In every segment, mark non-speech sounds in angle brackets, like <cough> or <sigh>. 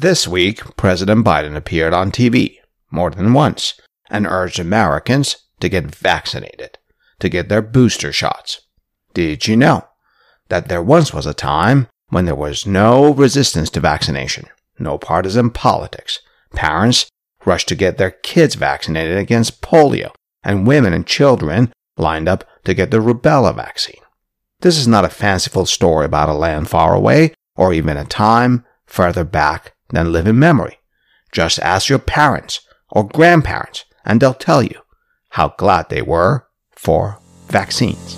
This week, President Biden appeared on TV more than once and urged Americans to get vaccinated, to get their booster shots. Did you know that there once was a time when there was no resistance to vaccination, no partisan politics? Parents rushed to get their kids vaccinated against polio, and women and children lined up to get the rubella vaccine. This is not a fanciful story about a land far away or even a time further back than live in memory. Just ask your parents or grandparents and they'll tell you how glad they were for vaccines.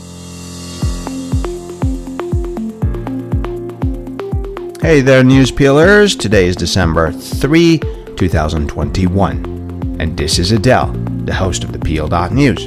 Hey there, news peelers. Today is December 3, 2021, and this is Adel, the host of the Peel.News.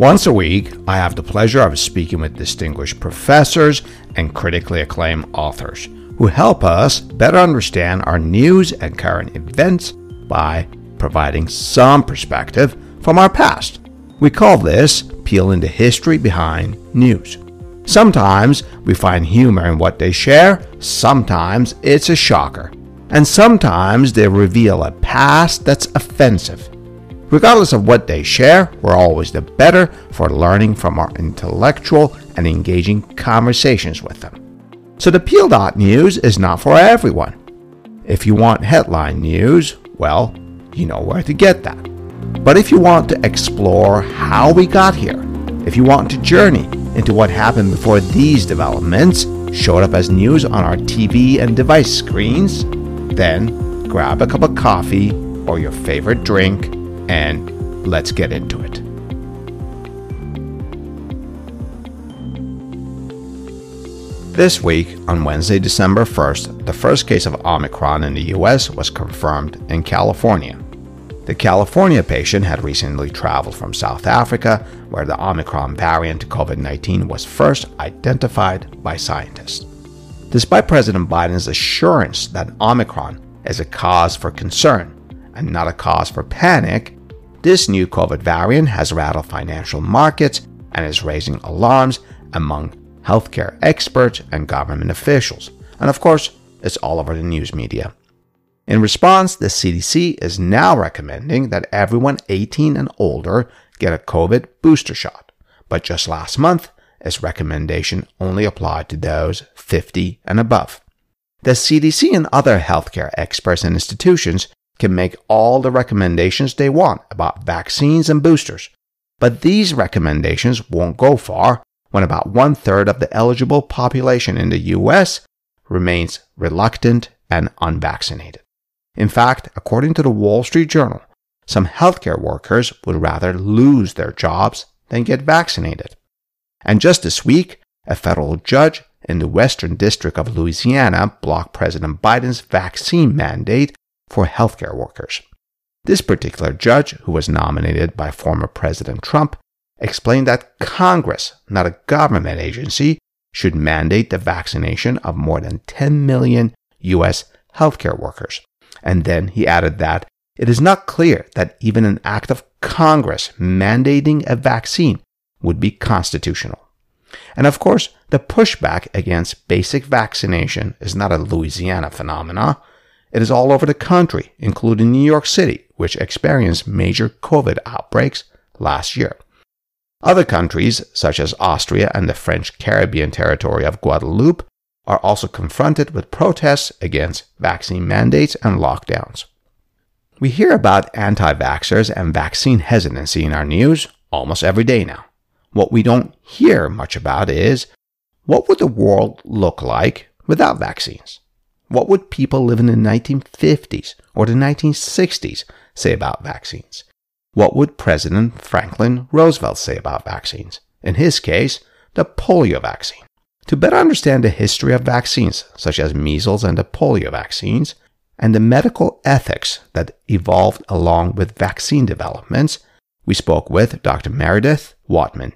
Once a week, I have the pleasure of speaking with distinguished professors and critically acclaimed authors who help us better understand our news and current events by providing some perspective from our past. We call this peeling the history behind news. Sometimes we find humor in what they share, sometimes it's a shocker, and sometimes they reveal a past that's offensive. Regardless of what they share, we're always the better for learning from our intellectual and engaging conversations with them. So the Peel Dot News is not for everyone. If you want headline news, well, you know where to get that. But if you want to explore how we got here, if you want to journey into what happened before these developments showed up as news on our TV and device screens, then grab a cup of coffee or your favorite drink and let's get into it. This week, on Wednesday, December 1st, the first case of Omicron in the US was confirmed in California. The California patient had recently traveled from South Africa, where the Omicron variant COVID 19 was first identified by scientists. Despite President Biden's assurance that Omicron is a cause for concern and not a cause for panic, this new COVID variant has rattled financial markets and is raising alarms among healthcare experts and government officials. And of course, it's all over the news media. In response, the CDC is now recommending that everyone 18 and older get a COVID booster shot. But just last month, its recommendation only applied to those 50 and above. The CDC and other healthcare experts and institutions can make all the recommendations they want about vaccines and boosters, but these recommendations won't go far when about one third of the eligible population in the US remains reluctant and unvaccinated. In fact, according to the Wall Street Journal, some healthcare workers would rather lose their jobs than get vaccinated. And just this week, a federal judge in the Western District of Louisiana blocked President Biden's vaccine mandate for healthcare workers. This particular judge, who was nominated by former President Trump, explained that Congress, not a government agency, should mandate the vaccination of more than 10 million U.S. healthcare workers. And then he added that it is not clear that even an act of Congress mandating a vaccine would be constitutional. And of course, the pushback against basic vaccination is not a Louisiana phenomenon. It is all over the country, including New York City, which experienced major COVID outbreaks last year. Other countries, such as Austria and the French Caribbean territory of Guadeloupe, are also confronted with protests against vaccine mandates and lockdowns. We hear about anti vaxxers and vaccine hesitancy in our news almost every day now. What we don't hear much about is what would the world look like without vaccines? What would people living in the 1950s or the 1960s say about vaccines? What would President Franklin Roosevelt say about vaccines? In his case, the polio vaccine. To better understand the history of vaccines, such as measles and the polio vaccines, and the medical ethics that evolved along with vaccine developments, we spoke with Dr. Meredith Wadman.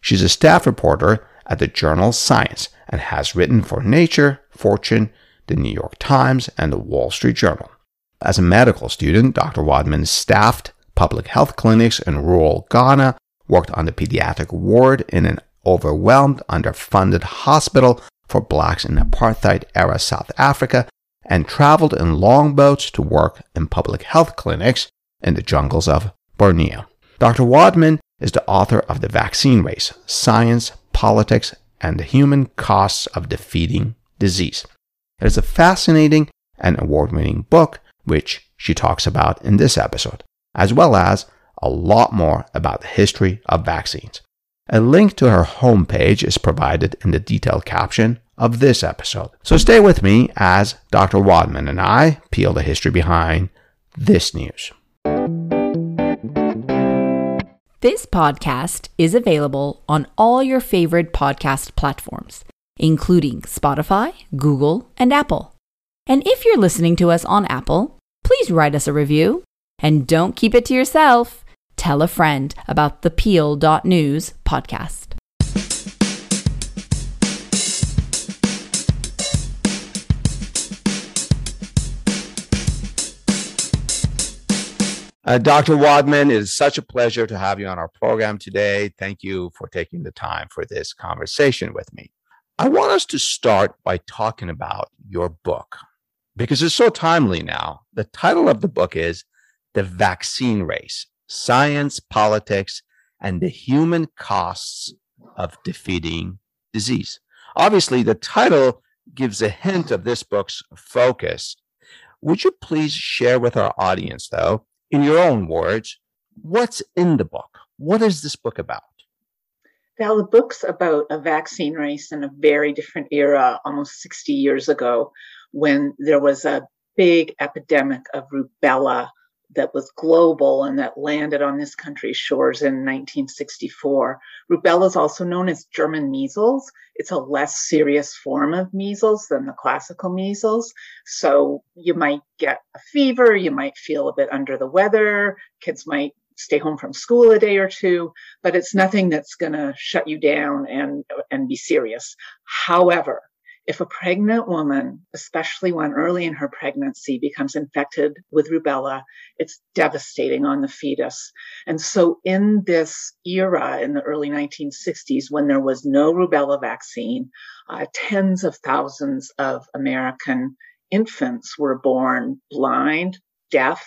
She's a staff reporter at the journal Science and has written for Nature, Fortune, the New York Times, and the Wall Street Journal. As a medical student, Dr. Wadman staffed public health clinics in rural Ghana, worked on the pediatric ward in an overwhelmed, underfunded hospital for blacks in apartheid era South Africa and traveled in longboats to work in public health clinics in the jungles of Borneo. Dr. Wadman is the author of The Vaccine Race Science, Politics, and the Human Costs of Defeating Disease. It is a fascinating and award winning book, which she talks about in this episode, as well as a lot more about the history of vaccines. A link to her homepage is provided in the detailed caption of this episode. So stay with me as Dr. Wadman and I peel the history behind this news. This podcast is available on all your favorite podcast platforms, including Spotify, Google, and Apple. And if you're listening to us on Apple, please write us a review. And don't keep it to yourself. Tell a friend about the Peel.news podcast. Uh, Dr. Wadman, it is such a pleasure to have you on our program today. Thank you for taking the time for this conversation with me. I want us to start by talking about your book because it's so timely now. The title of the book is The Vaccine Race Science, Politics, and the Human Costs of Defeating Disease. Obviously, the title gives a hint of this book's focus. Would you please share with our audience, though, in your own words, what's in the book? What is this book about? Well, the book's about a vaccine race in a very different era, almost 60 years ago, when there was a big epidemic of rubella that was global and that landed on this country's shores in 1964. Rubella is also known as German measles. It's a less serious form of measles than the classical measles. So you might get a fever, you might feel a bit under the weather, kids might stay home from school a day or two, but it's nothing that's going to shut you down and and be serious. However, if a pregnant woman, especially one early in her pregnancy, becomes infected with rubella, it's devastating on the fetus. And so, in this era, in the early 1960s, when there was no rubella vaccine, uh, tens of thousands of American infants were born blind, deaf,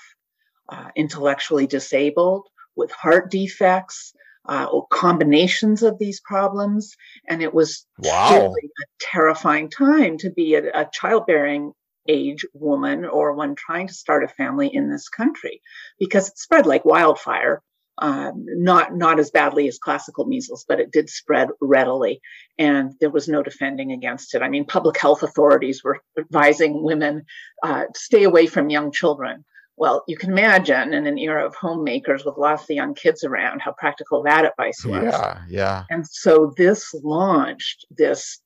uh, intellectually disabled, with heart defects, uh, or combinations of these problems. And it was wow. a terrifying time to be a, a childbearing age woman or one trying to start a family in this country because it spread like wildfire. Um, not not as badly as classical measles, but it did spread readily, and there was no defending against it. I mean, public health authorities were advising women uh, stay away from young children. Well, you can imagine in an era of homemakers with lots of young kids around how practical that advice was. Yeah, yeah. And so this launched this,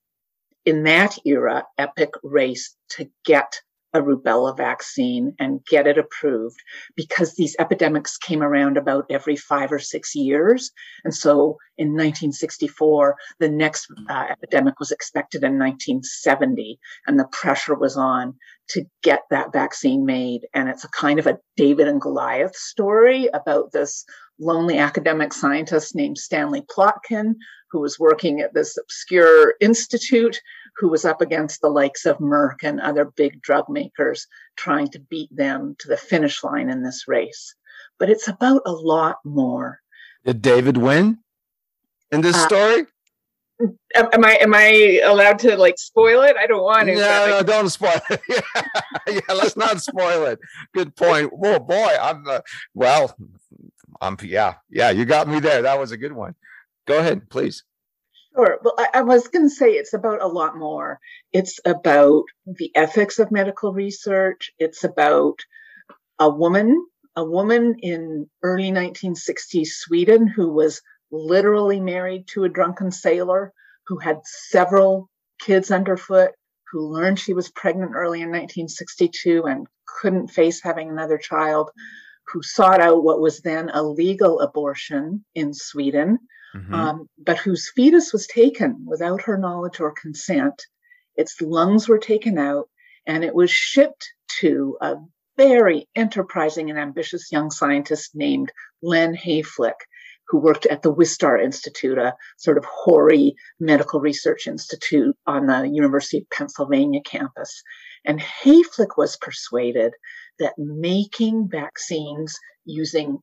in that era, epic race to get a rubella vaccine and get it approved because these epidemics came around about every five or six years. And so in 1964, the next uh, epidemic was expected in 1970, and the pressure was on to get that vaccine made. And it's a kind of a David and Goliath story about this lonely academic scientist named Stanley Plotkin, who was working at this obscure institute, who was up against the likes of Merck and other big drug makers, trying to beat them to the finish line in this race. But it's about a lot more. Did David win in this uh, story? am I am I allowed to like spoil it? I don't want to. No, no, don't spoil it. <laughs> yeah, yeah, let's not spoil it. Good point. Oh boy, I'm uh, well. I'm yeah, yeah. You got me there. That was a good one. Go ahead, please. Sure. Well, I, I was going to say it's about a lot more. It's about the ethics of medical research. It's about a woman, a woman in early 1960s Sweden who was literally married to a drunken sailor who had several kids underfoot, who learned she was pregnant early in 1962 and couldn't face having another child, who sought out what was then a legal abortion in Sweden, mm-hmm. um, but whose fetus was taken without her knowledge or consent. Its lungs were taken out and it was shipped to a very enterprising and ambitious young scientist named Len Hayflick, who worked at the Wistar Institute, a sort of hoary medical research institute on the University of Pennsylvania campus. And Hayflick was persuaded that making vaccines using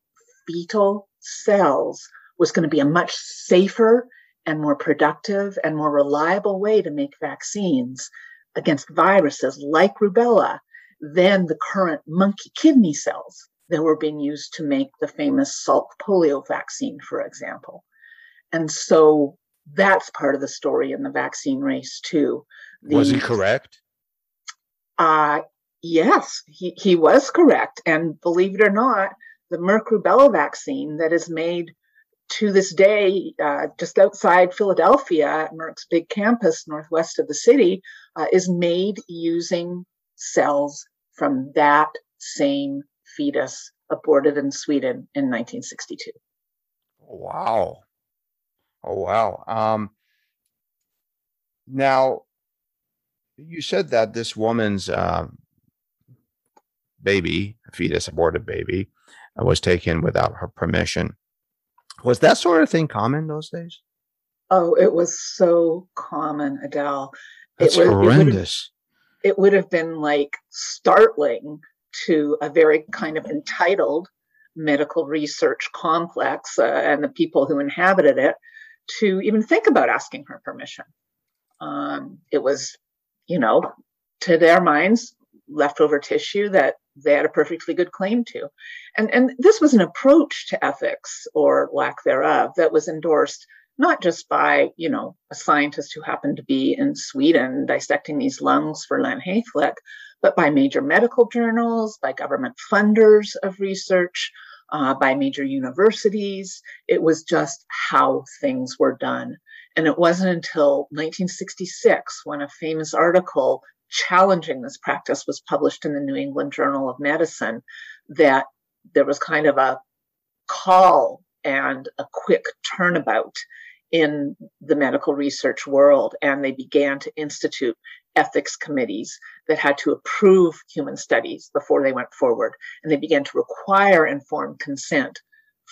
fetal cells was going to be a much safer and more productive and more reliable way to make vaccines against viruses like rubella than the current monkey kidney cells that were being used to make the famous Salk polio vaccine, for example. And so that's part of the story in the vaccine race, too. The, was he correct? Uh, yes, he, he was correct. And believe it or not, the Merck rubella vaccine that is made to this day, uh, just outside Philadelphia, at Merck's big campus northwest of the city, uh, is made using cells from that same fetus aborted in Sweden in 1962. Wow. Oh, wow. Um, now, you said that this woman's uh, baby, fetus, aborted baby, uh, was taken without her permission. Was that sort of thing common those days? Oh, it was so common, Adel. That's it was, horrendous. It would, have, it would have been like startling to a very kind of entitled medical research complex uh, and the people who inhabited it to even think about asking her permission. Um, it was, you know, to their minds, leftover tissue that they had a perfectly good claim to. And, and this was an approach to ethics or lack thereof that was endorsed not just by, you know, a scientist who happened to be in Sweden dissecting these lungs for Len Hayflick, but by major medical journals, by government funders of research, uh, by major universities. It was just how things were done. And it wasn't until 1966 when a famous article challenging this practice was published in the New England Journal of Medicine that there was kind of a call and a quick turnabout in the medical research world. And they began to institute ethics committees that had to approve human studies before they went forward. And they began to require informed consent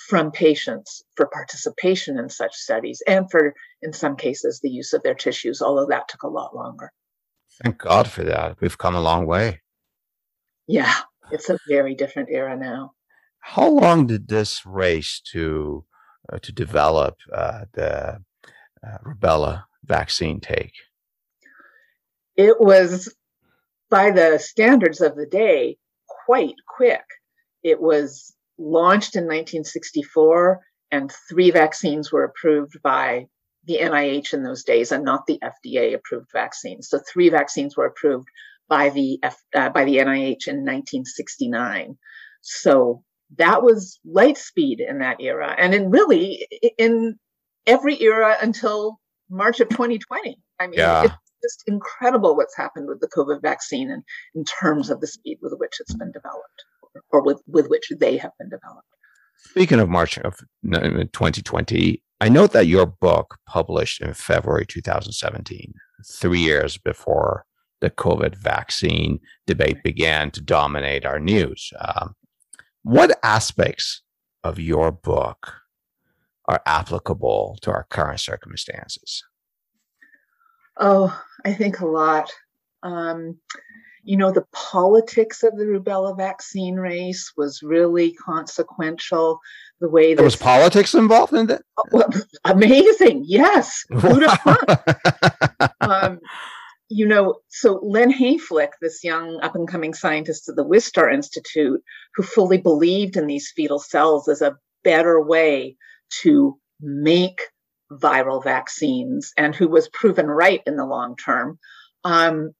from patients for participation in such studies and for, in some cases, the use of their tissues, although that took a lot longer. Thank God for that. We've come a long way. Yeah, it's a very different era now. How long did this race to uh, to develop uh, the uh, rubella vaccine take? It was, by the standards of the day, quite quick. It was launched in 1964, and three vaccines were approved by the NIH in those days and not the FDA approved vaccines. So three vaccines were approved by the F, uh, by the NIH in 1969. So that was light speed in that era, and in really in every era until March of 2020. I mean, yeah. it's just incredible what's happened with the COVID vaccine and in terms of the speed with which it's been developed, or with with which they have been developed. Speaking of March of 2020, I note that your book, published in February 2017, three years before the COVID vaccine debate began to dominate our news, um, what aspects of your book are applicable to our current circumstances? Oh, I think a lot. Um, you know, the politics of the rubella vaccine race was really consequential. The way there was politics involved in that. Oh, well, <laughs> amazing, yes. <laughs> um, you know, so Len Hayflick, this young up and coming scientist at the Wistar Institute, who fully believed in these fetal cells as a better way to make viral vaccines and who was proven right in the long term, um,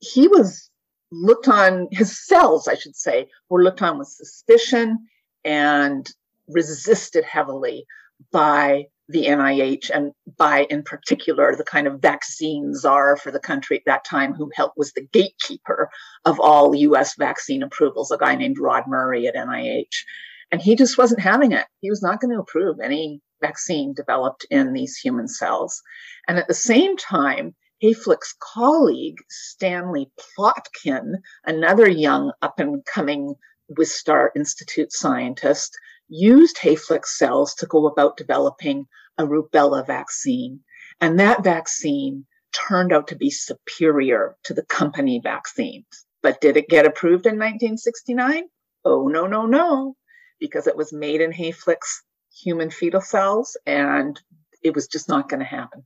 he was looked on, his cells, I should say, were looked on with suspicion and resisted heavily by the NIH and by, in particular, the kind of vaccine czar for the country at that time, who helped was the gatekeeper of all US vaccine approvals, a guy named Rod Murray at NIH. And he just wasn't having it. He was not going to approve any vaccine developed in these human cells. And at the same time, Hayflick's colleague, Stanley Plotkin, another young up and coming Wistar Institute scientist, used Hayflick cells to go about developing a rubella vaccine. And that vaccine turned out to be superior to the company vaccines. But did it get approved in 1969? Oh, no, no, no, because it was made in Hayflick's human fetal cells and it was just not going to happen.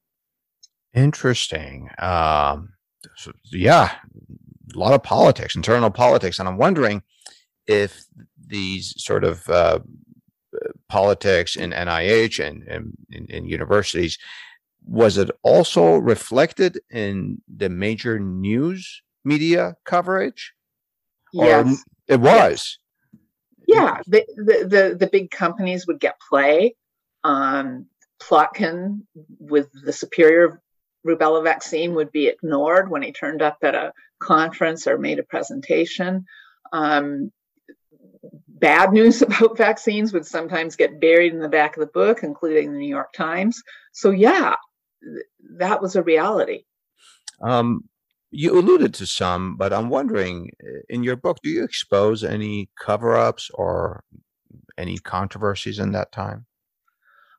Interesting. Um, so, yeah, a lot of politics, internal politics. And I'm wondering if these sort of uh, politics in NIH and, and in, in universities was it also reflected in the major news media coverage? Yes, it was. Yeah, the, the, the the big companies would get play. Um, Plotkin with the superior rubella vaccine would be ignored when he turned up at a conference or made a presentation. Um, bad news <laughs> about vaccines would sometimes get buried in the back of the book, including the New York Times. So, yeah, th- that was a reality. Um, you alluded to some, but I'm wondering in your book, do you expose any cover ups or any controversies in that time?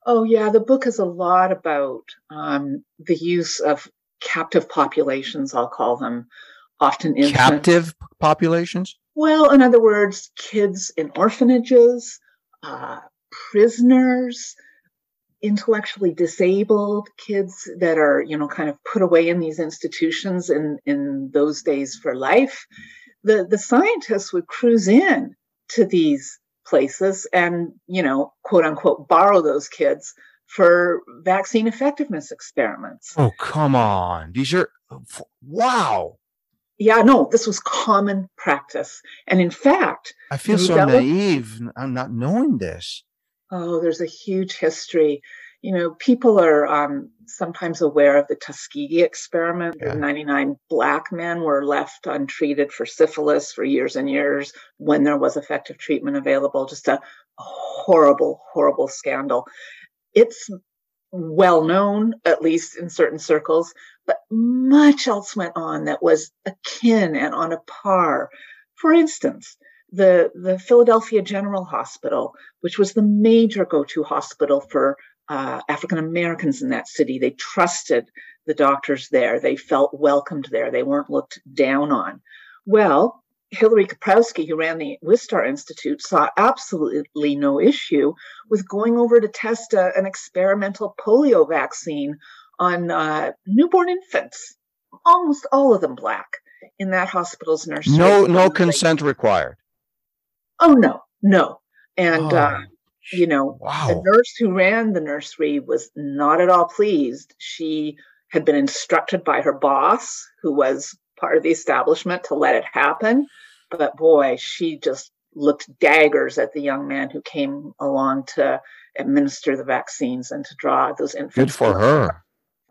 Oh, yeah. The book is a lot about um, the use of captive populations, I'll call them, often. Captive populations? Well, in other words, kids in orphanages, uh, prisoners, intellectually disabled kids that are you know kind of put away in these institutions in in those days for life. The the scientists would cruise in to these places and you know quote unquote borrow those kids for vaccine effectiveness experiments. Oh come on. These are wow yeah no this was common practice and in fact i feel so naive i'm not knowing this Oh, there's a huge history. You know, people are um, sometimes aware of the Tuskegee experiment. Yeah. 99 black men were left untreated for syphilis for years and years when there was effective treatment available. Just a horrible, horrible scandal. It's well known, at least in certain circles, but much else went on that was akin and on a par. For instance, the, the Philadelphia General Hospital, which was the major go to hospital for uh, African Americans in that city. They trusted the doctors there, they felt welcomed there, they weren't looked down on. Well, Hilary Koprowski, who ran the Wistar Institute, saw absolutely no issue with going over to test a, an experimental polio vaccine on uh, newborn infants, almost all of them black, in that hospital's nursery. No, no consent required. Oh no, no. And oh, uh, you know, wow. the nurse who ran the nursery was not at all pleased. She had been instructed by her boss, who was part of the establishment, to let it happen. But boy, she just looked daggers at the young man who came along to administer the vaccines and to draw those infants. Good for her.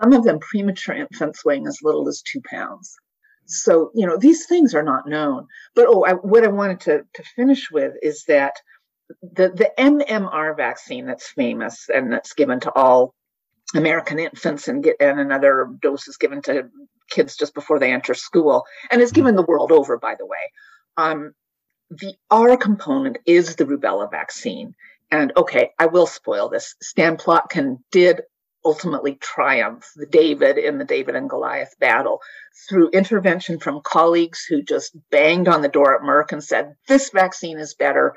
Some of them premature infants weighing as little as two pounds. So, you know, these things are not known. But oh, I, what I wanted to, to finish with is that the, the MMR vaccine that's famous and that's given to all American infants and get and another dose is given to kids just before they enter school and is given the world over, by the way. Um, the R component is the rubella vaccine. And okay, I will spoil this. Stan Plotkin did ultimately triumph the David in the David and Goliath battle through intervention from colleagues who just banged on the door at Merck and said, This vaccine is better.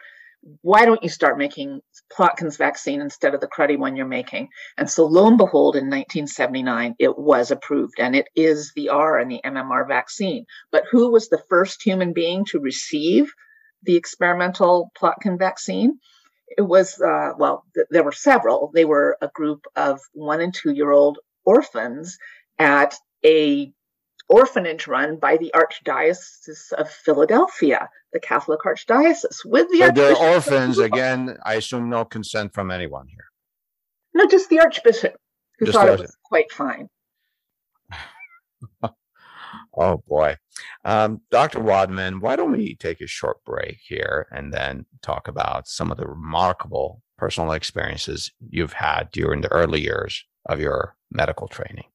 Why don't you start making Plotkin's vaccine instead of the cruddy one you're making? And so, lo and behold, in 1979, it was approved, and it is the R and the MMR vaccine. But who was the first human being to receive the experimental Plotkin vaccine? It was uh, well th- there were several. They were a group of one and two year old orphans at a orphanage run by the archdiocese of philadelphia the catholic archdiocese with the so they're orphans again i assume no consent from anyone here? No just the archbishop who just thought it was quite fine. <laughs> Oh boy. Um, Dr. Wadman, why don't we take a short break here and then talk about some of the remarkable personal experiences you've had during the early years of your medical training?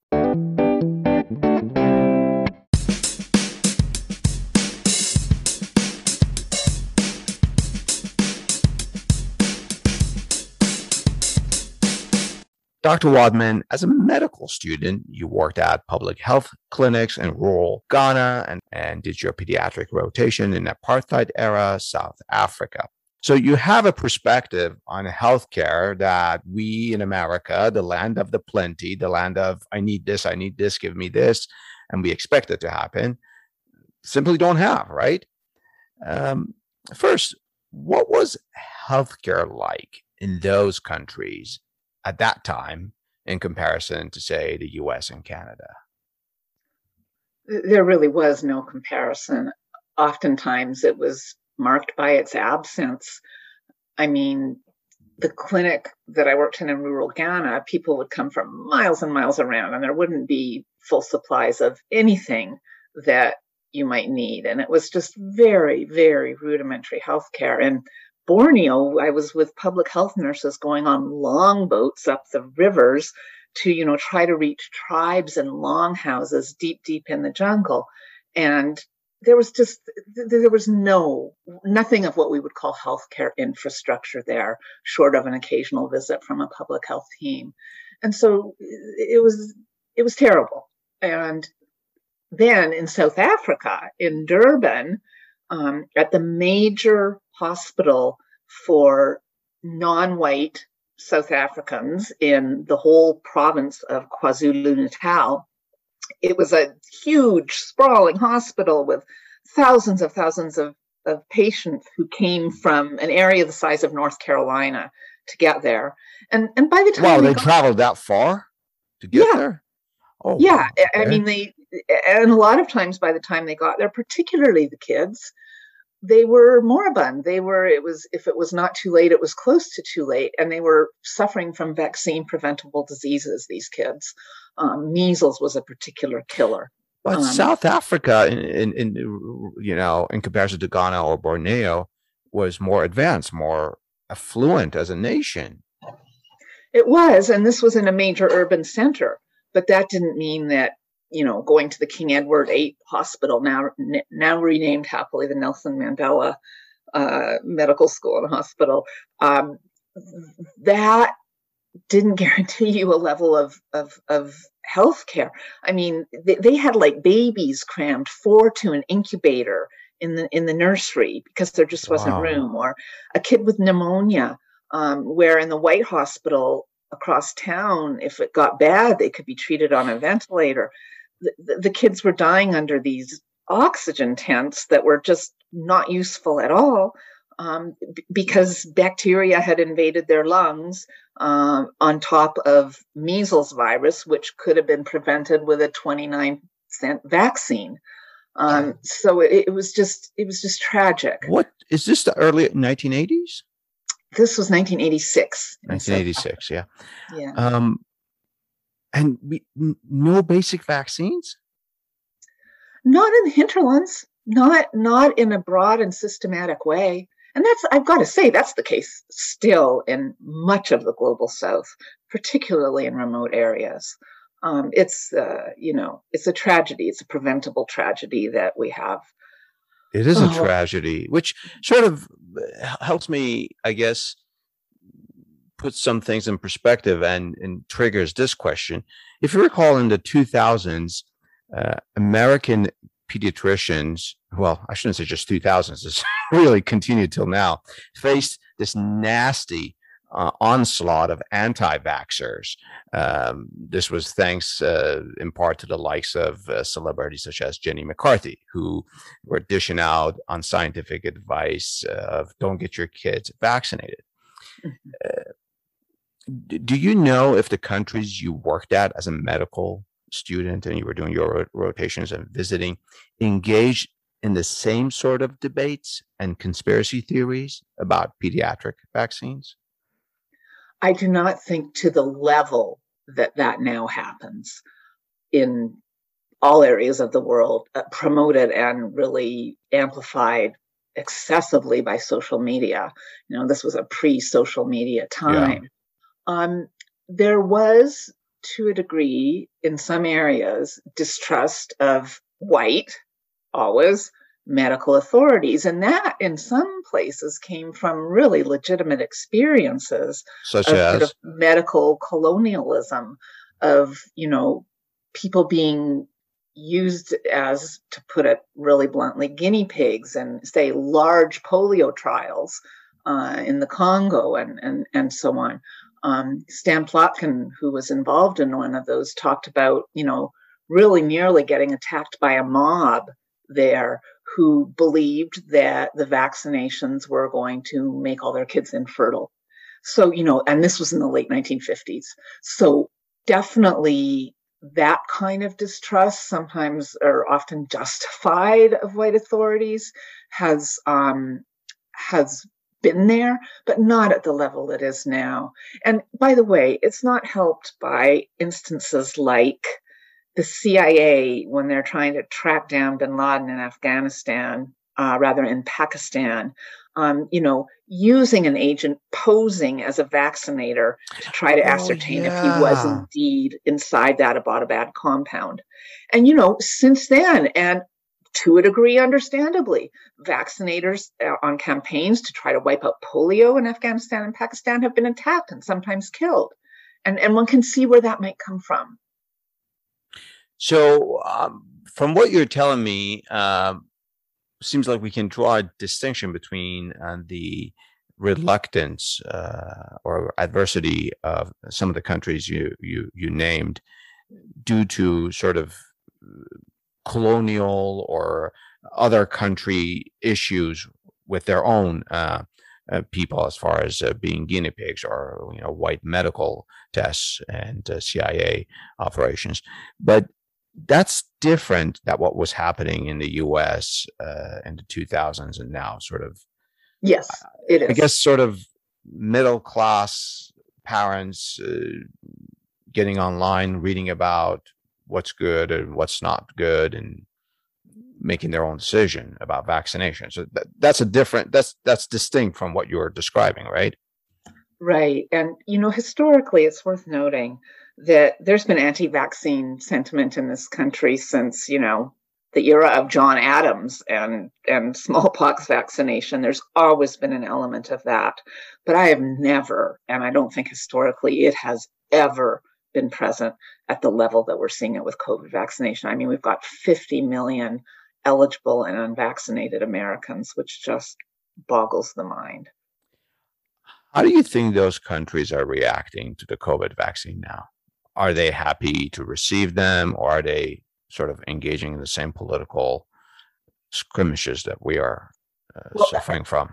Dr. Wadman, as a medical student, you worked at public health clinics in rural Ghana and, and did your pediatric rotation in apartheid era South Africa. So you have a perspective on healthcare that we in America, the land of the plenty, the land of I need this, I need this, give me this, and we expect it to happen, simply don't have, right? Um, first, what was healthcare like in those countries at that time in comparison to, say, the US and Canada? There really was no comparison. Oftentimes it was marked by its absence. I mean, the clinic that I worked in in rural Ghana, people would come from miles and miles around, and there wouldn't be full supplies of anything that you might need. And it was just very, very rudimentary healthcare. And Borneo, I was with public health nurses going on long boats up the rivers to, you know, try to reach tribes and longhouses deep, deep in the jungle. And there was just there was no nothing of what we would call healthcare infrastructure there, short of an occasional visit from a public health team. And so it was it was terrible. And then in South Africa, in Durban, um, at the major hospital for non white South Africans in the whole province of KwaZulu Natal. It was a huge, sprawling hospital with thousands of thousands of, of patients who came from an area the size of North Carolina to get there. And and by the time wow, they, they got, traveled that far to get yeah, there. Oh, yeah. Okay. I mean, they and a lot of times by the time they got there, particularly the kids, they were moribund. They were, it was, if it was not too late, it was close to too late. And they were suffering from vaccine preventable diseases, these kids. Um, measles was a particular killer. But um, South Africa, in, in, in, you know, in comparison to Ghana or Borneo, was more advanced, more affluent as a nation. It was, and this was in a major urban center. But that didn't mean that you know, going to the King Edward VIII Hospital, now now renamed happily the Nelson Mandela uh, Medical School and Hospital, um, that didn't <laughs> guarantee you a level of of of health care. I mean, they, they had like babies crammed four to an incubator in the in the nursery because there just wasn't wow. room, or a kid with pneumonia. Um, where in the White Hospital across town, if it got bad, they could be treated on a ventilator the, the kids were dying under these oxygen tents that were just not useful at all um, b- because bacteria had invaded their lungs um, on top of measles virus, which could have been prevented with a 29 cent vaccine. Um, so it, it, was just it was just tragic. What is this? The early 1980s? This was 1986. 1986, yeah. Yeah. And we, no basic vaccines? Not in the hinterlands, not not in a broad and systematic way. And that's I've got to say that's the case still in much of the global south, particularly in remote areas. Um, it's uh, you know it's a tragedy. It's a preventable tragedy that we have. It is a oh. tragedy, which sort of uh, helps me, I guess, puts some things in perspective and, and triggers this question. If you recall in the 2000s, uh, American pediatricians, well, I shouldn't say just 2000s, it's <laughs> really continued till now, faced this nasty uh, onslaught of anti vaxxers. Um, this was thanks uh, in part to the likes of uh, celebrities such as Jenny McCarthy, who were dishing out on scientific advice of don't get your kids vaccinated. Mm-hmm. Do you know if the countries you worked at as a medical student and you were doing your rotations and visiting engaged in the same sort of debates and conspiracy theories about pediatric vaccines? I do not think to the level that that now happens in all areas of the world, uh, promoted and really amplified excessively by social media. You know, this was a pre social media time. Yeah. Um, there was, to a degree, in some areas, distrust of white, always medical authorities. And that, in some places, came from really legitimate experiences, such as sort of medical colonialism, of, you know, people being used as, to put it really bluntly, guinea pigs and, say, large polio trials uh, in the Congo and, and, and so on. Um, Stan Plotkin, who was involved in one of those, talked about, you know, really nearly getting attacked by a mob there who believed that the vaccinations were going to make all their kids infertile. So, you know, and this was in the late 1950s. So, definitely that kind of distrust, sometimes or often justified of white authorities, has um, has been there, but not at the level it is now. And by the way, it's not helped by instances like the CIA when they're trying to track down bin Laden in Afghanistan, uh, rather in Pakistan, um, you know, using an agent posing as a vaccinator to try to oh, ascertain yeah. if he was indeed inside that Abbottabad compound. And, you know, since then, and to a degree, understandably, vaccinators uh, on campaigns to try to wipe out polio in Afghanistan and Pakistan have been attacked and sometimes killed. And, and one can see where that might come from. So, um, from what you're telling me, uh, seems like we can draw a distinction between uh, the reluctance uh, or adversity of some of the countries you you you named due to sort of colonial or other country issues with their own uh, uh, people as far as uh, being guinea pigs or you know white medical tests and uh, CIA operations. But that's different than what was happening in the US uh, in the 2000s and now sort of yes it is. I guess sort of middle class parents uh, getting online reading about what's good and what's not good and making their own decision about vaccination. So that, that's a different that's that's distinct from what you're describing, right? Right. And you know, historically it's worth noting that there's been anti-vaccine sentiment in this country since, you know, the era of John Adams and and <laughs> smallpox vaccination. There's always been an element of that. But I have never, and I don't think historically it has ever been present at the level that we're seeing it with COVID vaccination. I mean, we've got 50 million eligible and unvaccinated Americans, which just boggles the mind. How do you think those countries are reacting to the COVID vaccine now? Are they happy to receive them, or are they sort of engaging in the same political skirmishes that we are uh, well, suffering from?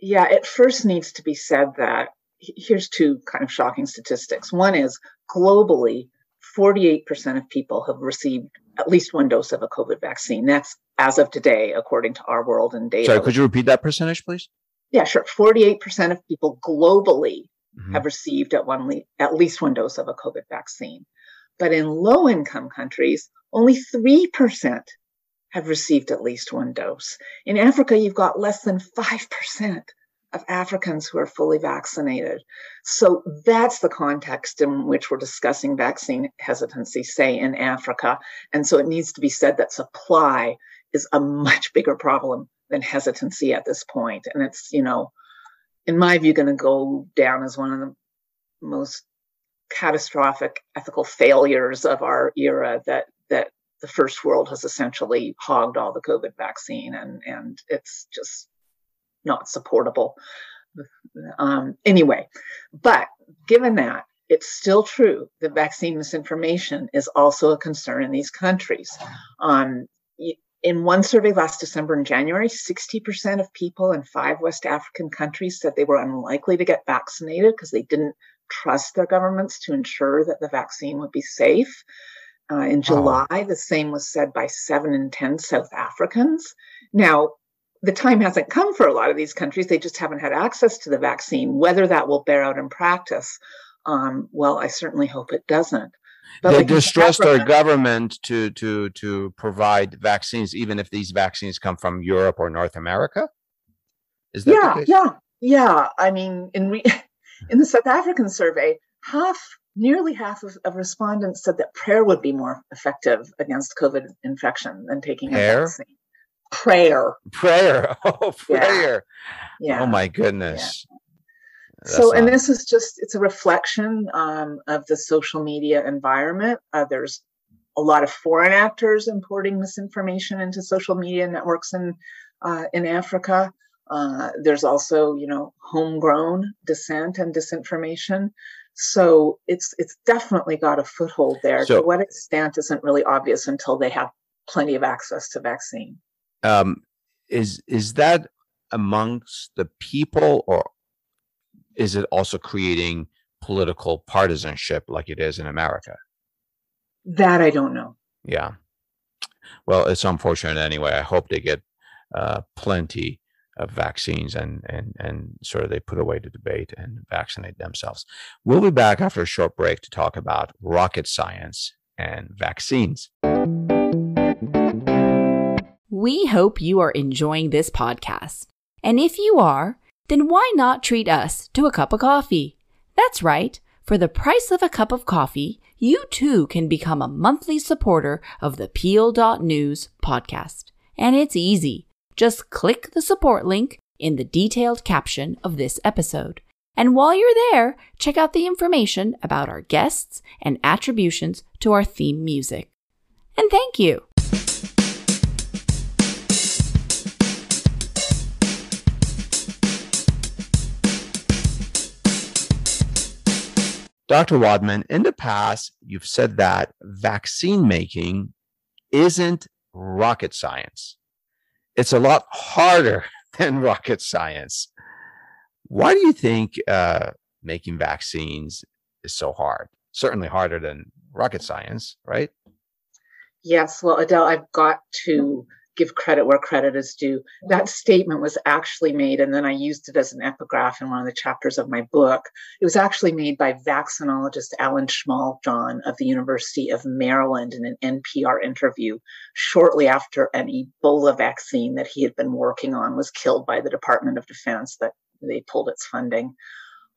Yeah, it first needs to be said that here's two kind of shocking statistics. One is globally, 48% of people have received at least one dose of a COVID vaccine. That's as of today, according to Our World in Data. Sorry, could you repeat that percentage, please? Yeah, sure. 48% of people globally mm-hmm. have received at, one le- at least one dose of a COVID vaccine. But in low income countries, only 3% have received at least one dose. In Africa, you've got less than 5% of Africans who are fully vaccinated. So that's the context in which we're discussing vaccine hesitancy, say in Africa. And so it needs to be said that supply is a much bigger problem than hesitancy at this point. And it's, you know, in my view, going to go down as one of the most catastrophic ethical failures of our era that that the first world has essentially hogged all the COVID vaccine and and it's just not supportable. Um, anyway, but given that, it's still true that vaccine misinformation is also a concern in these countries. Um, in one survey last December and January, 60% of people in five West African countries said they were unlikely to get vaccinated because they didn't trust their governments to ensure that the vaccine would be safe. Uh, in July, oh. the same was said by seven in 10 South Africans. Now, the time hasn't come for a lot of these countries. They just haven't had access to the vaccine. Whether that will bear out in practice, um, well, I certainly hope it doesn't. But they distrust our government to to to provide vaccines, even if these vaccines come from Europe or North America. Is that yeah, yeah, yeah? I mean, in re- <laughs> in the South African survey, half, nearly half of, of, respondents said that prayer would be more effective against COVID infection than taking prayer? a vaccine prayer. Prayer. <laughs> Oh, prayer. Yeah. Oh my goodness. Yeah. So, and this is just, it's a reflection um, of the social media environment. Uh, there's a lot of foreign actors importing misinformation into social media networks in, uh, in Africa. Uh, there's also, you know, homegrown dissent and disinformation. So it's it's definitely got a foothold there. So, to what extent isn't really obvious until they have plenty of access to vaccine. Um, is is that amongst the people, or is it also creating political partisanship like it is in America? That I don't know. Yeah. Well, it's unfortunate anyway. I hope they get uh, plenty of vaccines and and and sort of they put away the debate and vaccinate themselves. We'll be back after a short break to talk about rocket science and vaccines. We hope you are enjoying this podcast. And if you are, then why not treat us to a cup of coffee? That's right. For the price of a cup of coffee, you too can become a monthly supporter of the Peel.News podcast. And it's easy. Just click the support link in the detailed caption of this episode. And while you're there, check out the information about our guests and attributions to our theme music. And thank you. Dr. Wadman, in the past, you've said that vaccine making isn't rocket science it's a lot harder <laughs> than rocket science. Why do you think uh, making vaccines is so hard? Certainly harder than rocket science, right? Yes. Well, Adel, I've got to give credit where credit is due. That statement was actually made, and then I used it as an epigraph in one of the chapters of my book. It was actually made by vaccinologist Alan Schmaljohn of the University of Maryland in an NPR interview shortly after an Ebola vaccine that he had been working on was killed by the Department of Defense that they pulled its funding.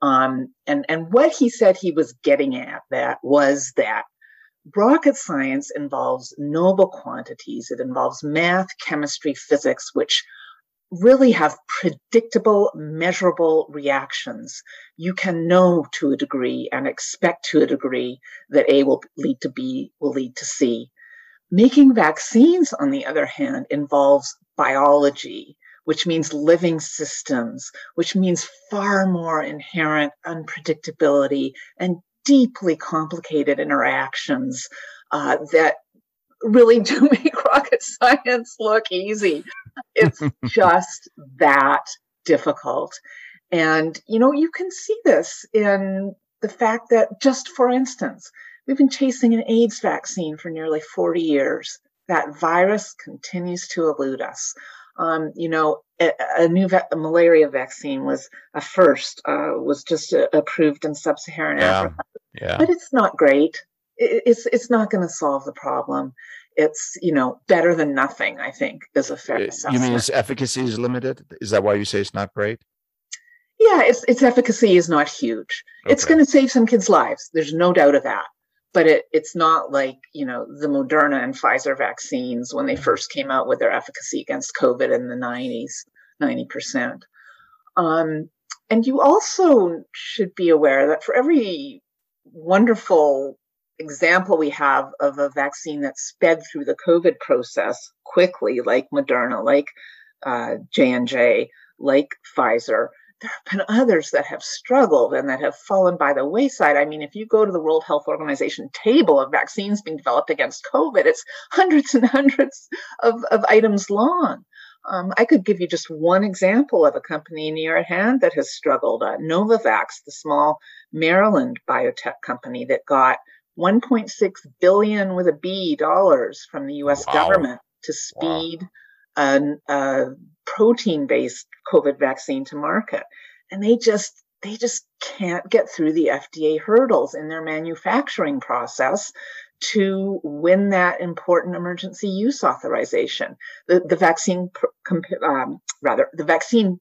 Um, and, and what he said he was getting at that was that rocket science involves noble quantities. It involves math, chemistry, physics, which really have predictable, measurable reactions. You can know to a degree and expect to a degree that A will lead to B, will lead to C. Making vaccines, on the other hand, involves biology, which means living systems, which means far more inherent unpredictability and deeply complicated interactions uh, that really do <laughs> make rocket science look easy. It's <laughs> just that difficult. And, you know, you can see this in the fact that, just for instance, we've been chasing an AIDS vaccine for nearly 40 years. That virus continues to elude us. Um, you know, a, a new va- a malaria vaccine was a first, uh, was just uh, approved in sub-Saharan yeah. Africa. Yeah. But it's not great. It, it's it's not going to solve the problem. It's you know better than nothing. I think is a fair assessment. You mean its efficacy is limited? Is that why you say it's not great? Yeah, its its efficacy is not huge. Okay. It's going to save some kids' lives. There's no doubt of that but it, it's not like you know the Moderna and Pfizer vaccines when they mm-hmm. first came out with their efficacy against COVID in the 90s, 90 percent. Um, and you also should be aware that for every wonderful example we have of a vaccine that sped through the COVID process quickly, like Moderna, like uh, J and J, like Pfizer, there have been others that have struggled and that have fallen by the wayside. I mean, if you go to the World Health Organization table of vaccines being developed against COVID, it's <laughs> hundreds and hundreds of, of items long. Um, I could give you just one example of a company near at hand that has struggled. Uh, Novavax, the small Maryland biotech company that got 1.6 billion with a B dollars from the U.S. Wow. government to speed wow. A, a protein-based COVID vaccine to market, and they just they just can't get through the FDA hurdles in their manufacturing process to win that important emergency use authorization. The, the vaccine, um, rather, the vaccine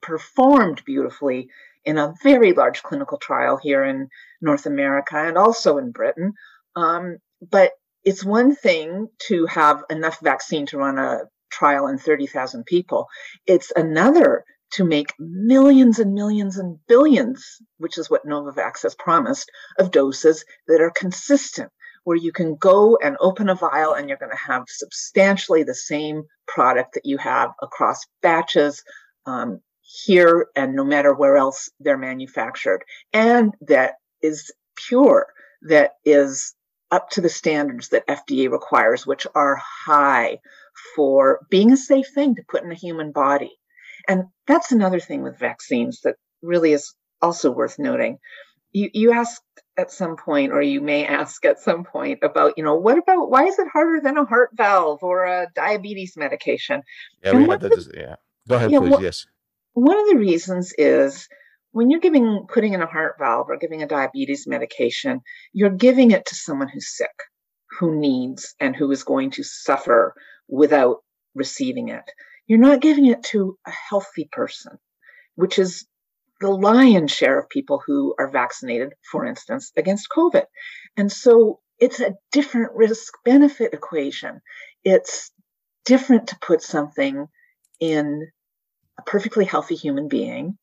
performed beautifully in a very large clinical trial here in North America and also in Britain. Um, but it's one thing to have enough vaccine to run a trial in 30,000 people. It's another to make millions and millions and billions, which is what Novavax has promised, of doses that are consistent, where you can go and open a vial and you're going to have substantially the same product that you have across batches um, here and no matter where else they're manufactured, and that is pure, that is up to the standards that FDA requires, which are high for being a safe thing to put in a human body. And that's another thing with vaccines that really is also worth noting. You, you asked at some point, or you may ask at some point about, you know, what about why is it harder than a heart valve or a diabetes medication? Yeah, and we had that. The, yeah. Go ahead, yeah, please. yes. One of the reasons is when you're giving putting in a heart valve or giving a diabetes medication, you're giving it to someone who's sick, who needs and who is going to suffer without receiving it. You're not giving it to a healthy person, which is the lion's share of people who are vaccinated, for instance, against COVID. And so it's a different risk benefit equation. It's different to put something in a perfectly healthy human being,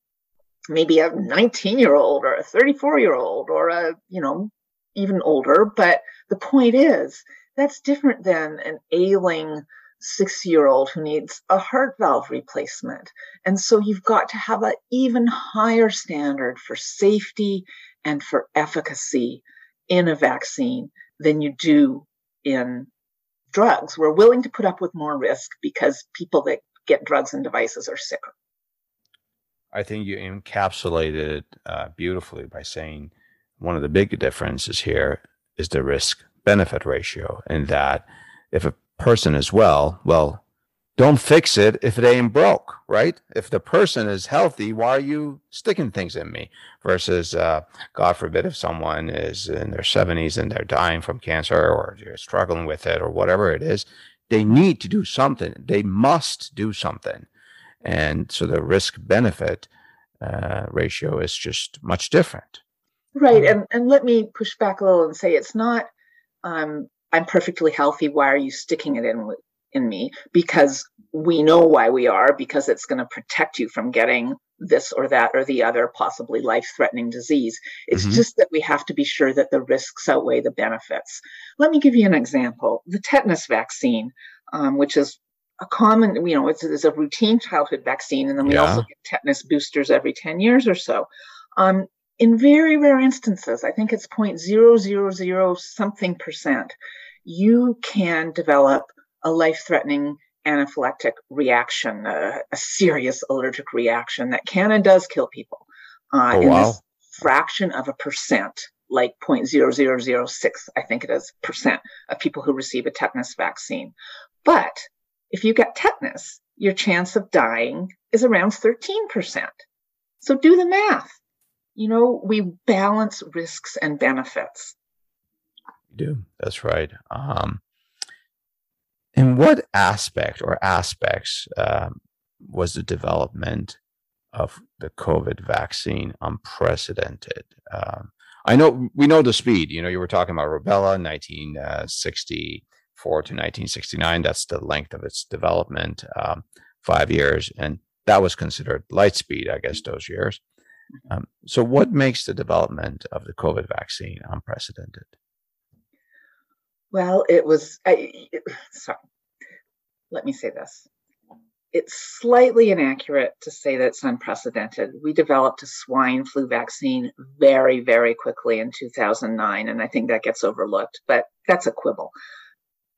maybe a 19 year old or a 34 year old or a, you know, even older. But the point is, that's different than an ailing six year old who needs a heart valve replacement. And so you've got to have an even higher standard for safety and for efficacy in a vaccine than you do in drugs. We're willing to put up with more risk because people that get drugs and devices are sicker. I think you encapsulated it uh, beautifully by saying one of the big differences here is the risk benefit ratio, in that if a person is well, well, don't fix it if it ain't broke, right? If the person is healthy, why are you sticking things in me? Versus, uh, God forbid, if someone is in their 70s and they're dying from cancer or they're struggling with it or whatever it is, they need to do something. They must do something. And so the risk benefit uh, ratio is just much different. Right. Um, and, and let me push back a little and say it's not um, I'm perfectly healthy. Why are you sticking it in in me? Because we know why we are, because it's going to protect you from getting this or that or the other possibly life threatening disease. It's mm-hmm. just that we have to be sure that the risks outweigh the benefits. Let me give you an example. The tetanus vaccine, um, which is a common, you know, it's, it's, a routine childhood vaccine, and then we yeah. also get tetanus boosters every 10 years or so. Um, in very rare instances, I think it's 0.000 something percent, you can develop a life threatening anaphylactic reaction, a, a, serious allergic reaction that can and does kill people. Uh, oh, in wow. this fraction of a percent, like 0.0006, I think it is, percent of people who receive a tetanus vaccine. But if you get tetanus, your chance of dying is around 13%. So do the math you know, we balance risks and benefits. You do. That's right. Um, in what aspect or aspects um, was the development of the COVID vaccine unprecedented? Um, I know we know the speed. You know, you were talking about rubella, 1964 to 1969. That's the length of its development, um, five years, and that was considered light speed, I guess, those years. Um, so, what makes the development of the COVID vaccine unprecedented? Well, it was. I, <sighs> sorry, let me say this. It's slightly inaccurate to say that it's unprecedented. We developed a swine flu vaccine very, very quickly in 2009, and I think that gets overlooked, but that's a quibble.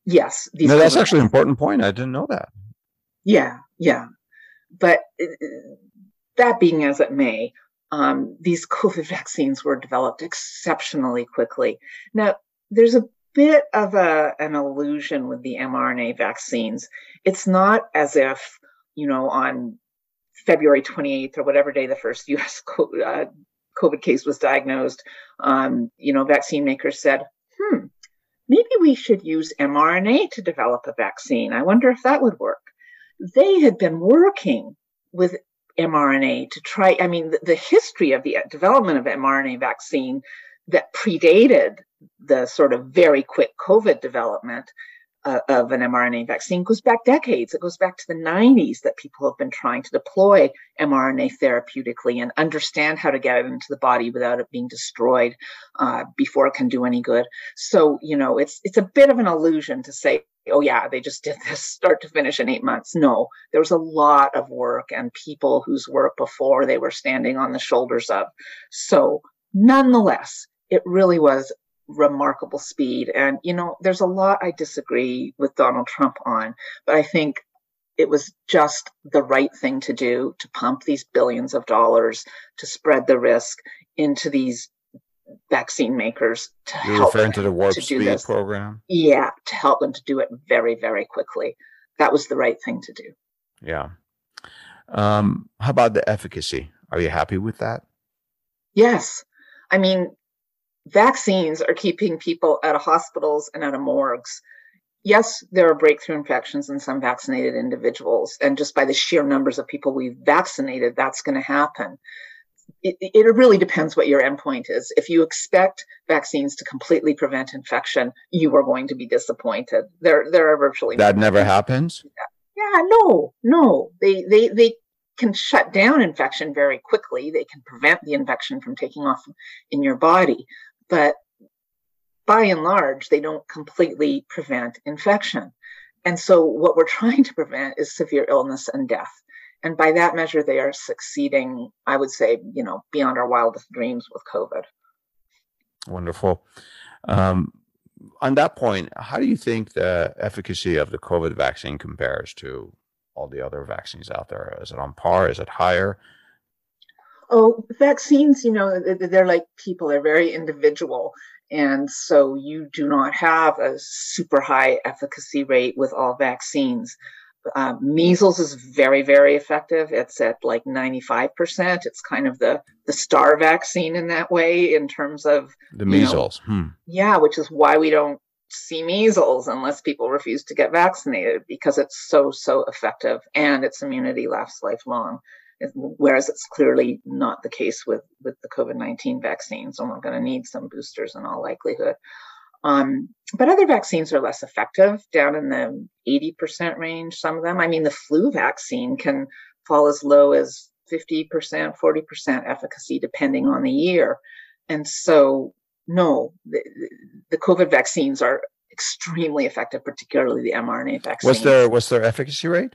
Yes. no, that's actually an important point. I didn't know that. Yeah, yeah. But uh, that being as it may, um, these <laughs> COVID vaccines were developed exceptionally quickly. Now, there's a bit of a, an illusion with the mRNA vaccines. It's not as if, you know, on February 28th or whatever day the first US <laughs> uh, COVID case was diagnosed, um, you know, vaccine makers said, hmm, maybe we should use mRNA to develop a vaccine. I wonder if that would work. They had been working with mRNA to try. I mean, the, the history of the development of mRNA vaccine that predated the sort of very quick COVID development uh, of an mRNA vaccine goes back decades. It goes back to the 90s that people have been trying to deploy mRNA therapeutically and understand how to get it into the body without it being destroyed uh, before it can do any good. So, you know, it's it's a bit of an illusion to say, oh yeah, they just did this <laughs> start to finish in eight months. No, there was a lot of work and people whose work before they were standing on the shoulders of. So, nonetheless, it really was remarkable speed. And, you know, there's a lot I disagree with Donald Trump on, but I think it was just the right thing to do to pump these billions of dollars to spread the risk into these vaccine makers to You're help referring to the Warp to do Speed this. program? yeah to help them to do it very very quickly that was the right thing to do Yeah. Um, how about the efficacy? Are you happy with that? yes i mean vaccines are keeping people out of hospitals and out of morgues yes there are breakthrough infections in some vaccinated individuals and just by the sheer numbers of people we've vaccinated that's going to happen it, it really depends what your endpoint is. If you expect vaccines to completely prevent infection, you are going to be disappointed. There, there are virtually That never happens. yeah, no, no. They they they can shut down infection very quickly. They can prevent the infection from taking off in your body, but by and large, they don't completely prevent infection. And so what we're <laughs> trying to prevent is severe illness and death. And by that measure, they are succeeding, I would say, you know, beyond our wildest dreams with COVID. Wonderful. Um, on that point, how do you think the efficacy of the COVID vaccine compares to all the other vaccines out there? Is it on par? Is it higher? Oh, vaccines, you know, th- th- they're like people, they're very individual. And so you do not have a super high efficacy rate with all vaccines. Uh, measles is very, very effective. It's at like 95%. It's kind of the, the star vaccine in that way, in terms of, The You know, measles. Hmm. yeah, which is why we don't see measles unless people refuse to get vaccinated because it's so, so effective and its immunity lasts lifelong. Whereas it's clearly not the case with, with the COVID 19 vaccines, and we're going to need some boosters in all likelihood. Um, but other vaccines are less effective, down in the 80% range, some of them. I mean, the flu vaccine can fall as low as 50%, 40% efficacy, depending on the year. And so, no, the, the COVID vaccines are extremely effective, particularly the mRNA vaccine. What's their what's their efficacy rate?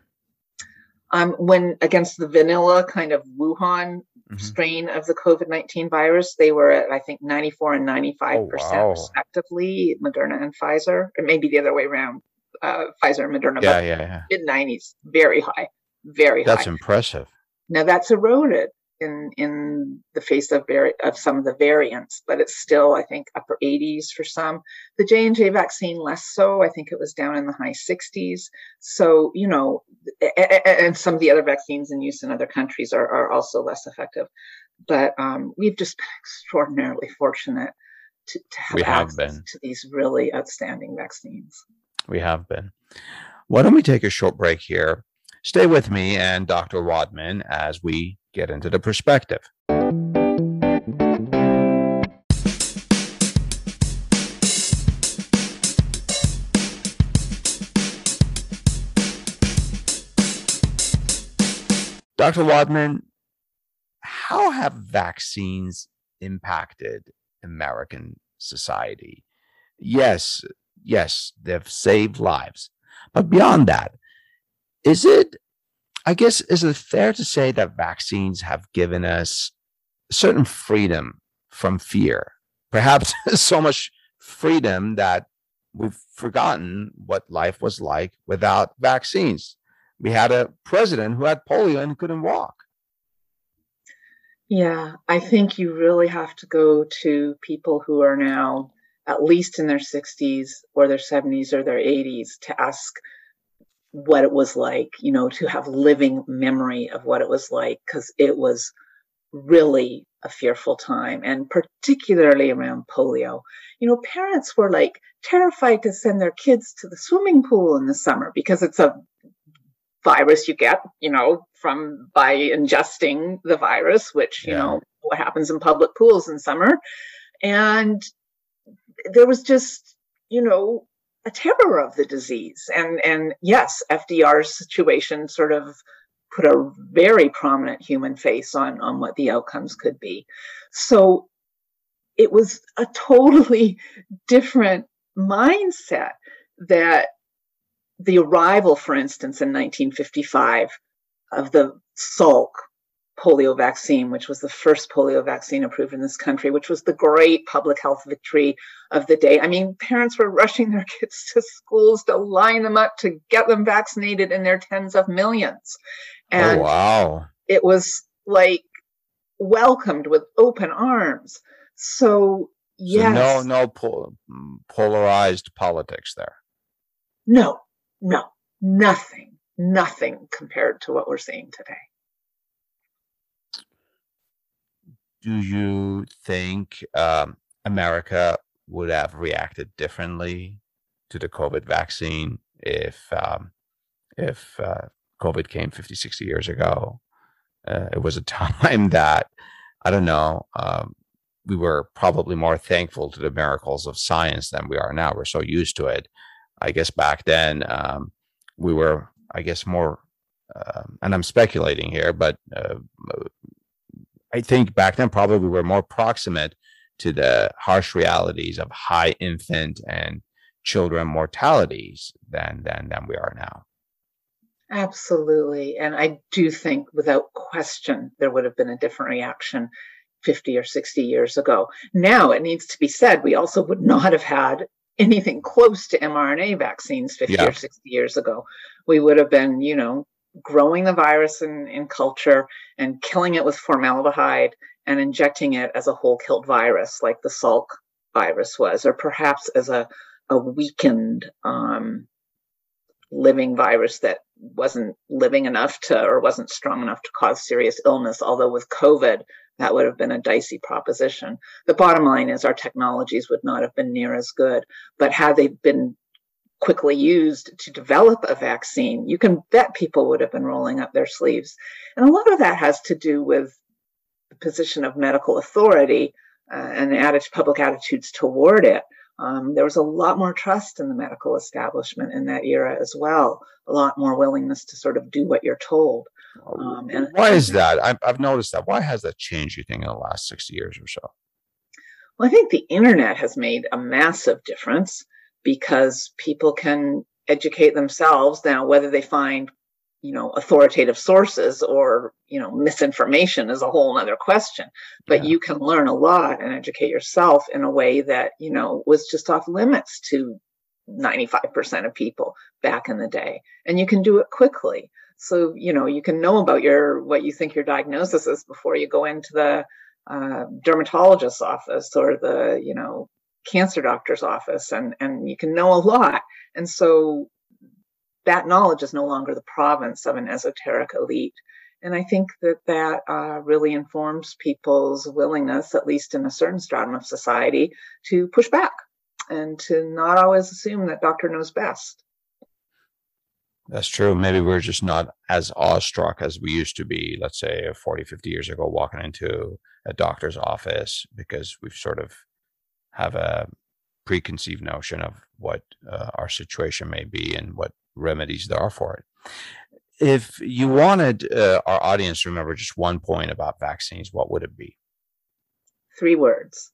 Um, when against the vanilla kind of Wuhan Mhm. strain of the COVID 19 virus, they were at, I think, 94 and 95% Oh, wow. respectively, Moderna and Pfizer, or maybe the other way around, uh, Pfizer and Moderna, Yeah, but yeah, yeah. mid 90s, very high, very That's high. That's impressive. Now that's eroded in in the face of vari- of some of the variants, but it's still I think upper 80s for some. The J and J vaccine less so. I think it was down in the high 60s. So you know, and some of the other vaccines in use in other countries are are also less effective. But um, we've just been extraordinarily fortunate to, to have We have access been. to these really outstanding vaccines. We have been. Why don't we take a short break here? Stay with me and Dr. Wadman as we get into the perspective. Dr. Wadman, how have vaccines impacted American society? Yes, yes, they've saved lives. But beyond that, is it, I guess, is it fair to say that vaccines have given us certain freedom from fear? Perhaps <laughs> so much freedom that we've forgotten what life was like without vaccines. We had a president who had polio and couldn't walk. Yeah, I think you really have to go to people who are now at least in their 60s or their 70s or their 80s to ask what it was like, you know, to have living memory of what it was like, because it was really a fearful time, and particularly around polio. You know, parents were like terrified to send their kids to the swimming pool in the summer because it's a virus you get, you know, from by ingesting the virus, which, you know, what happens in public pools in summer. And there was just, you know, a terror of the disease. And, and yes, FDR's situation sort of put a very prominent human face on, on what the outcomes could be. So it was a totally <laughs> different mindset that the arrival, for instance, in 1955 of the Salk polio vaccine, which was the first polio vaccine approved in this country, which was the great public health victory of the day. I mean, parents were rushing their <laughs> kids to schools to line them up to get them vaccinated in their tens of millions. Oh, and oh, wow. It was like welcomed with open arms. So, yes. So no, no pol- mm, polarized politics there. No, no, nothing, nothing compared to what we're seeing today. Do you think um, America would have reacted differently to the COVID vaccine if um, if uh, COVID came 50, 60 years ago? Uh, it was a <laughs> time that I don't know. Um, we were probably more thankful to the miracles of science than we are now. We're so used to it. I guess back then um, we were, I guess, more, um, and I'm speculating here, but uh, I think back then probably we were more proximate to the harsh realities of high infant and children mortalities than than than we are now. Absolutely, and I do think, without question, there would have been a different reaction 50 or 60 years ago. Now, it needs to be said, we also would not have had anything close to mRNA vaccines 50 yeah. or 60 years ago. We would have been, you know, growing the virus in, in culture and killing it with formaldehyde and injecting it as a whole killed virus like the Salk virus was, or perhaps as a, a weakened um, living virus that wasn't living enough to or wasn't strong enough to cause serious illness. Although with COVID, that would have been a dicey proposition. The bottom line is our technologies would not have been near as good, but had they been quickly used to develop a vaccine, you can bet people would have been rolling up their sleeves. And a lot of that has to do with the position of medical authority uh, and the public attitudes toward it. Um, there was a lot more trust in the medical establishment in that era as well, a lot more willingness to sort of do what you're told. Um, and why is that? I've, I've noticed that. Why has that changed, you think, in the last 60 years or so? Well, I think the internet has made a massive difference because people can educate themselves now, whether they find you know authoritative sources or you know misinformation is a whole other question. But yeah. you can learn a lot and educate yourself in a way that you know was just off limits to 95% of people back in the day. And you can do it quickly. So you know you can know about your what you think your diagnosis is before you go into the uh, dermatologist's office or the you know cancer doctor's office and and you can know a lot and so that knowledge is no longer the province of an esoteric elite. And I think that that uh, really informs people's willingness, at least in a certain stratum of society, to push back and to not always assume that doctor knows best. That's true. Maybe we're just not as awestruck as we used to be, let's say 40, 50 years ago, walking into a doctor's office because we've sort of have a preconceived notion of what uh, our situation may be and what remedies there are for it. If you wanted uh, our audience to remember just one point about vaccines, what would it be? Three words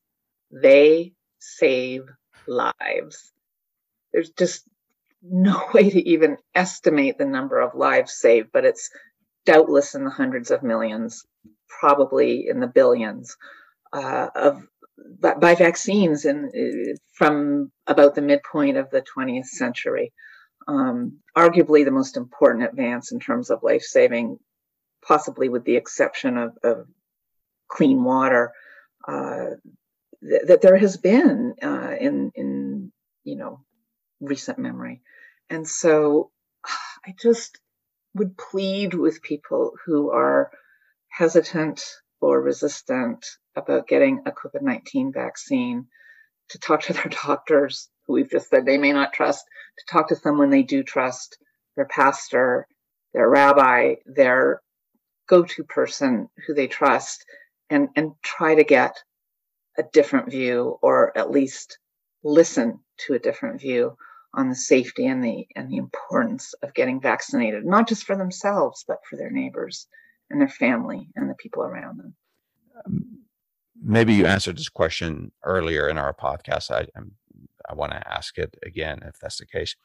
they save lives. There's just no <laughs> way to even estimate the number of lives saved, but it's doubtless in the hundreds of millions, probably in the billions uh, of by, vaccines and uh, from about the midpoint of the 20th century. Um, arguably the most important advance in terms of life saving, possibly with the exception of, of clean water, uh, th- that there has been uh, in in you know recent memory, and so I just would plead with people who are hesitant or resistant about getting a COVID 19 vaccine to talk to their <laughs> doctors who we've just said they may not trust, to talk to someone they do trust, their pastor, their rabbi, their go to person who they trust, and, and try to get a different view or at least listen to a different view on the safety and the and the importance of getting vaccinated, not just for themselves, but for their neighbors and their family and the people around them. Um, maybe you answered this question earlier in our podcast. I I'm, i want to ask it again if that's the case.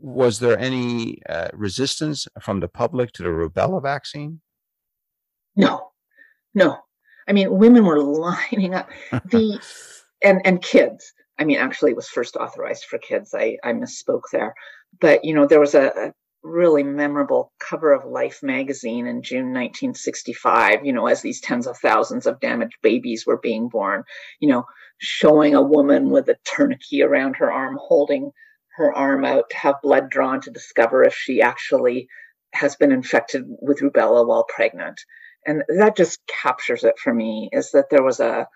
Was there any uh, resistance from the public to the rubella vaccine? No, no. I mean, women were lining up. The <laughs> and and kids. I mean, actually, it was first authorized for kids. I I misspoke there, but you know, there was a, a really memorable cover of Life magazine in June 1965, you know, as these tens of thousands of damaged babies were being born, you know, showing a woman with a tourniquet around her arm, holding her arm out to have blood drawn to discover if she actually has been infected with rubella while pregnant. And that just captures it for me is that there was a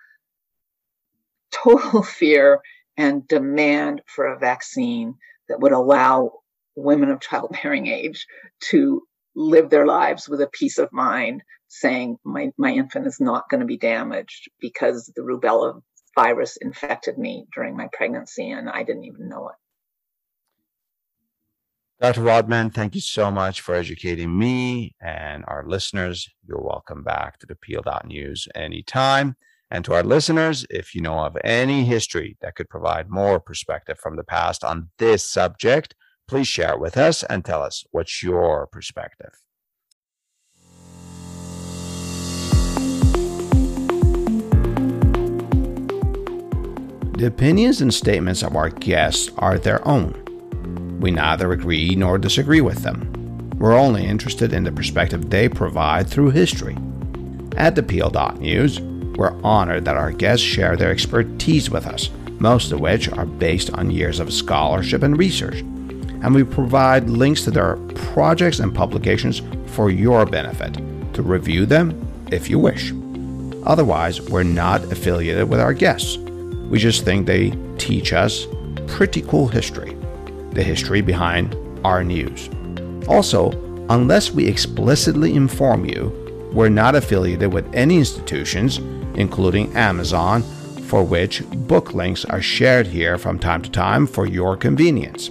total <laughs> fear and demand for a vaccine that would allow women of childbearing age to live their lives with a peace of mind saying my, my infant is not going to be damaged because the rubella virus infected me during my pregnancy and I didn't even know it. Dr. Wadman, thank you so much for educating me and our listeners. You're welcome back to the Peel.News anytime. And to our listeners, if you know of any history that could provide more perspective from the past on this subject, Please share it with us and tell us what's your perspective. The opinions and statements of our guests are their own. We neither agree nor disagree with them. We're only interested in the perspective they provide through history. At the Peel.News, we're honored that our guests share their expertise with us, most of which are based on years of scholarship and research and we provide links to their projects and publications for your benefit to review them if you wish. Otherwise, we're not affiliated with our guests. We just think they teach us pretty cool history, the history behind our news. Also, unless we explicitly inform you, we're not affiliated with any institutions, including Amazon, for which book links are shared here from time to time for your convenience.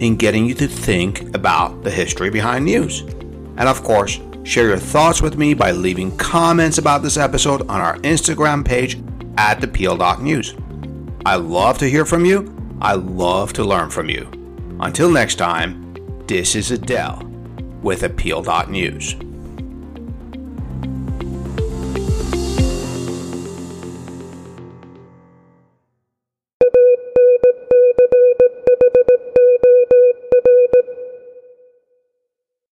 in getting you to think about the history behind news. And of course, share your thoughts with me by leaving comments about this episode on our Instagram page at the Peel.News. I love to hear from you. I love to learn from you. Until next time, this is Adel with Appeal.News.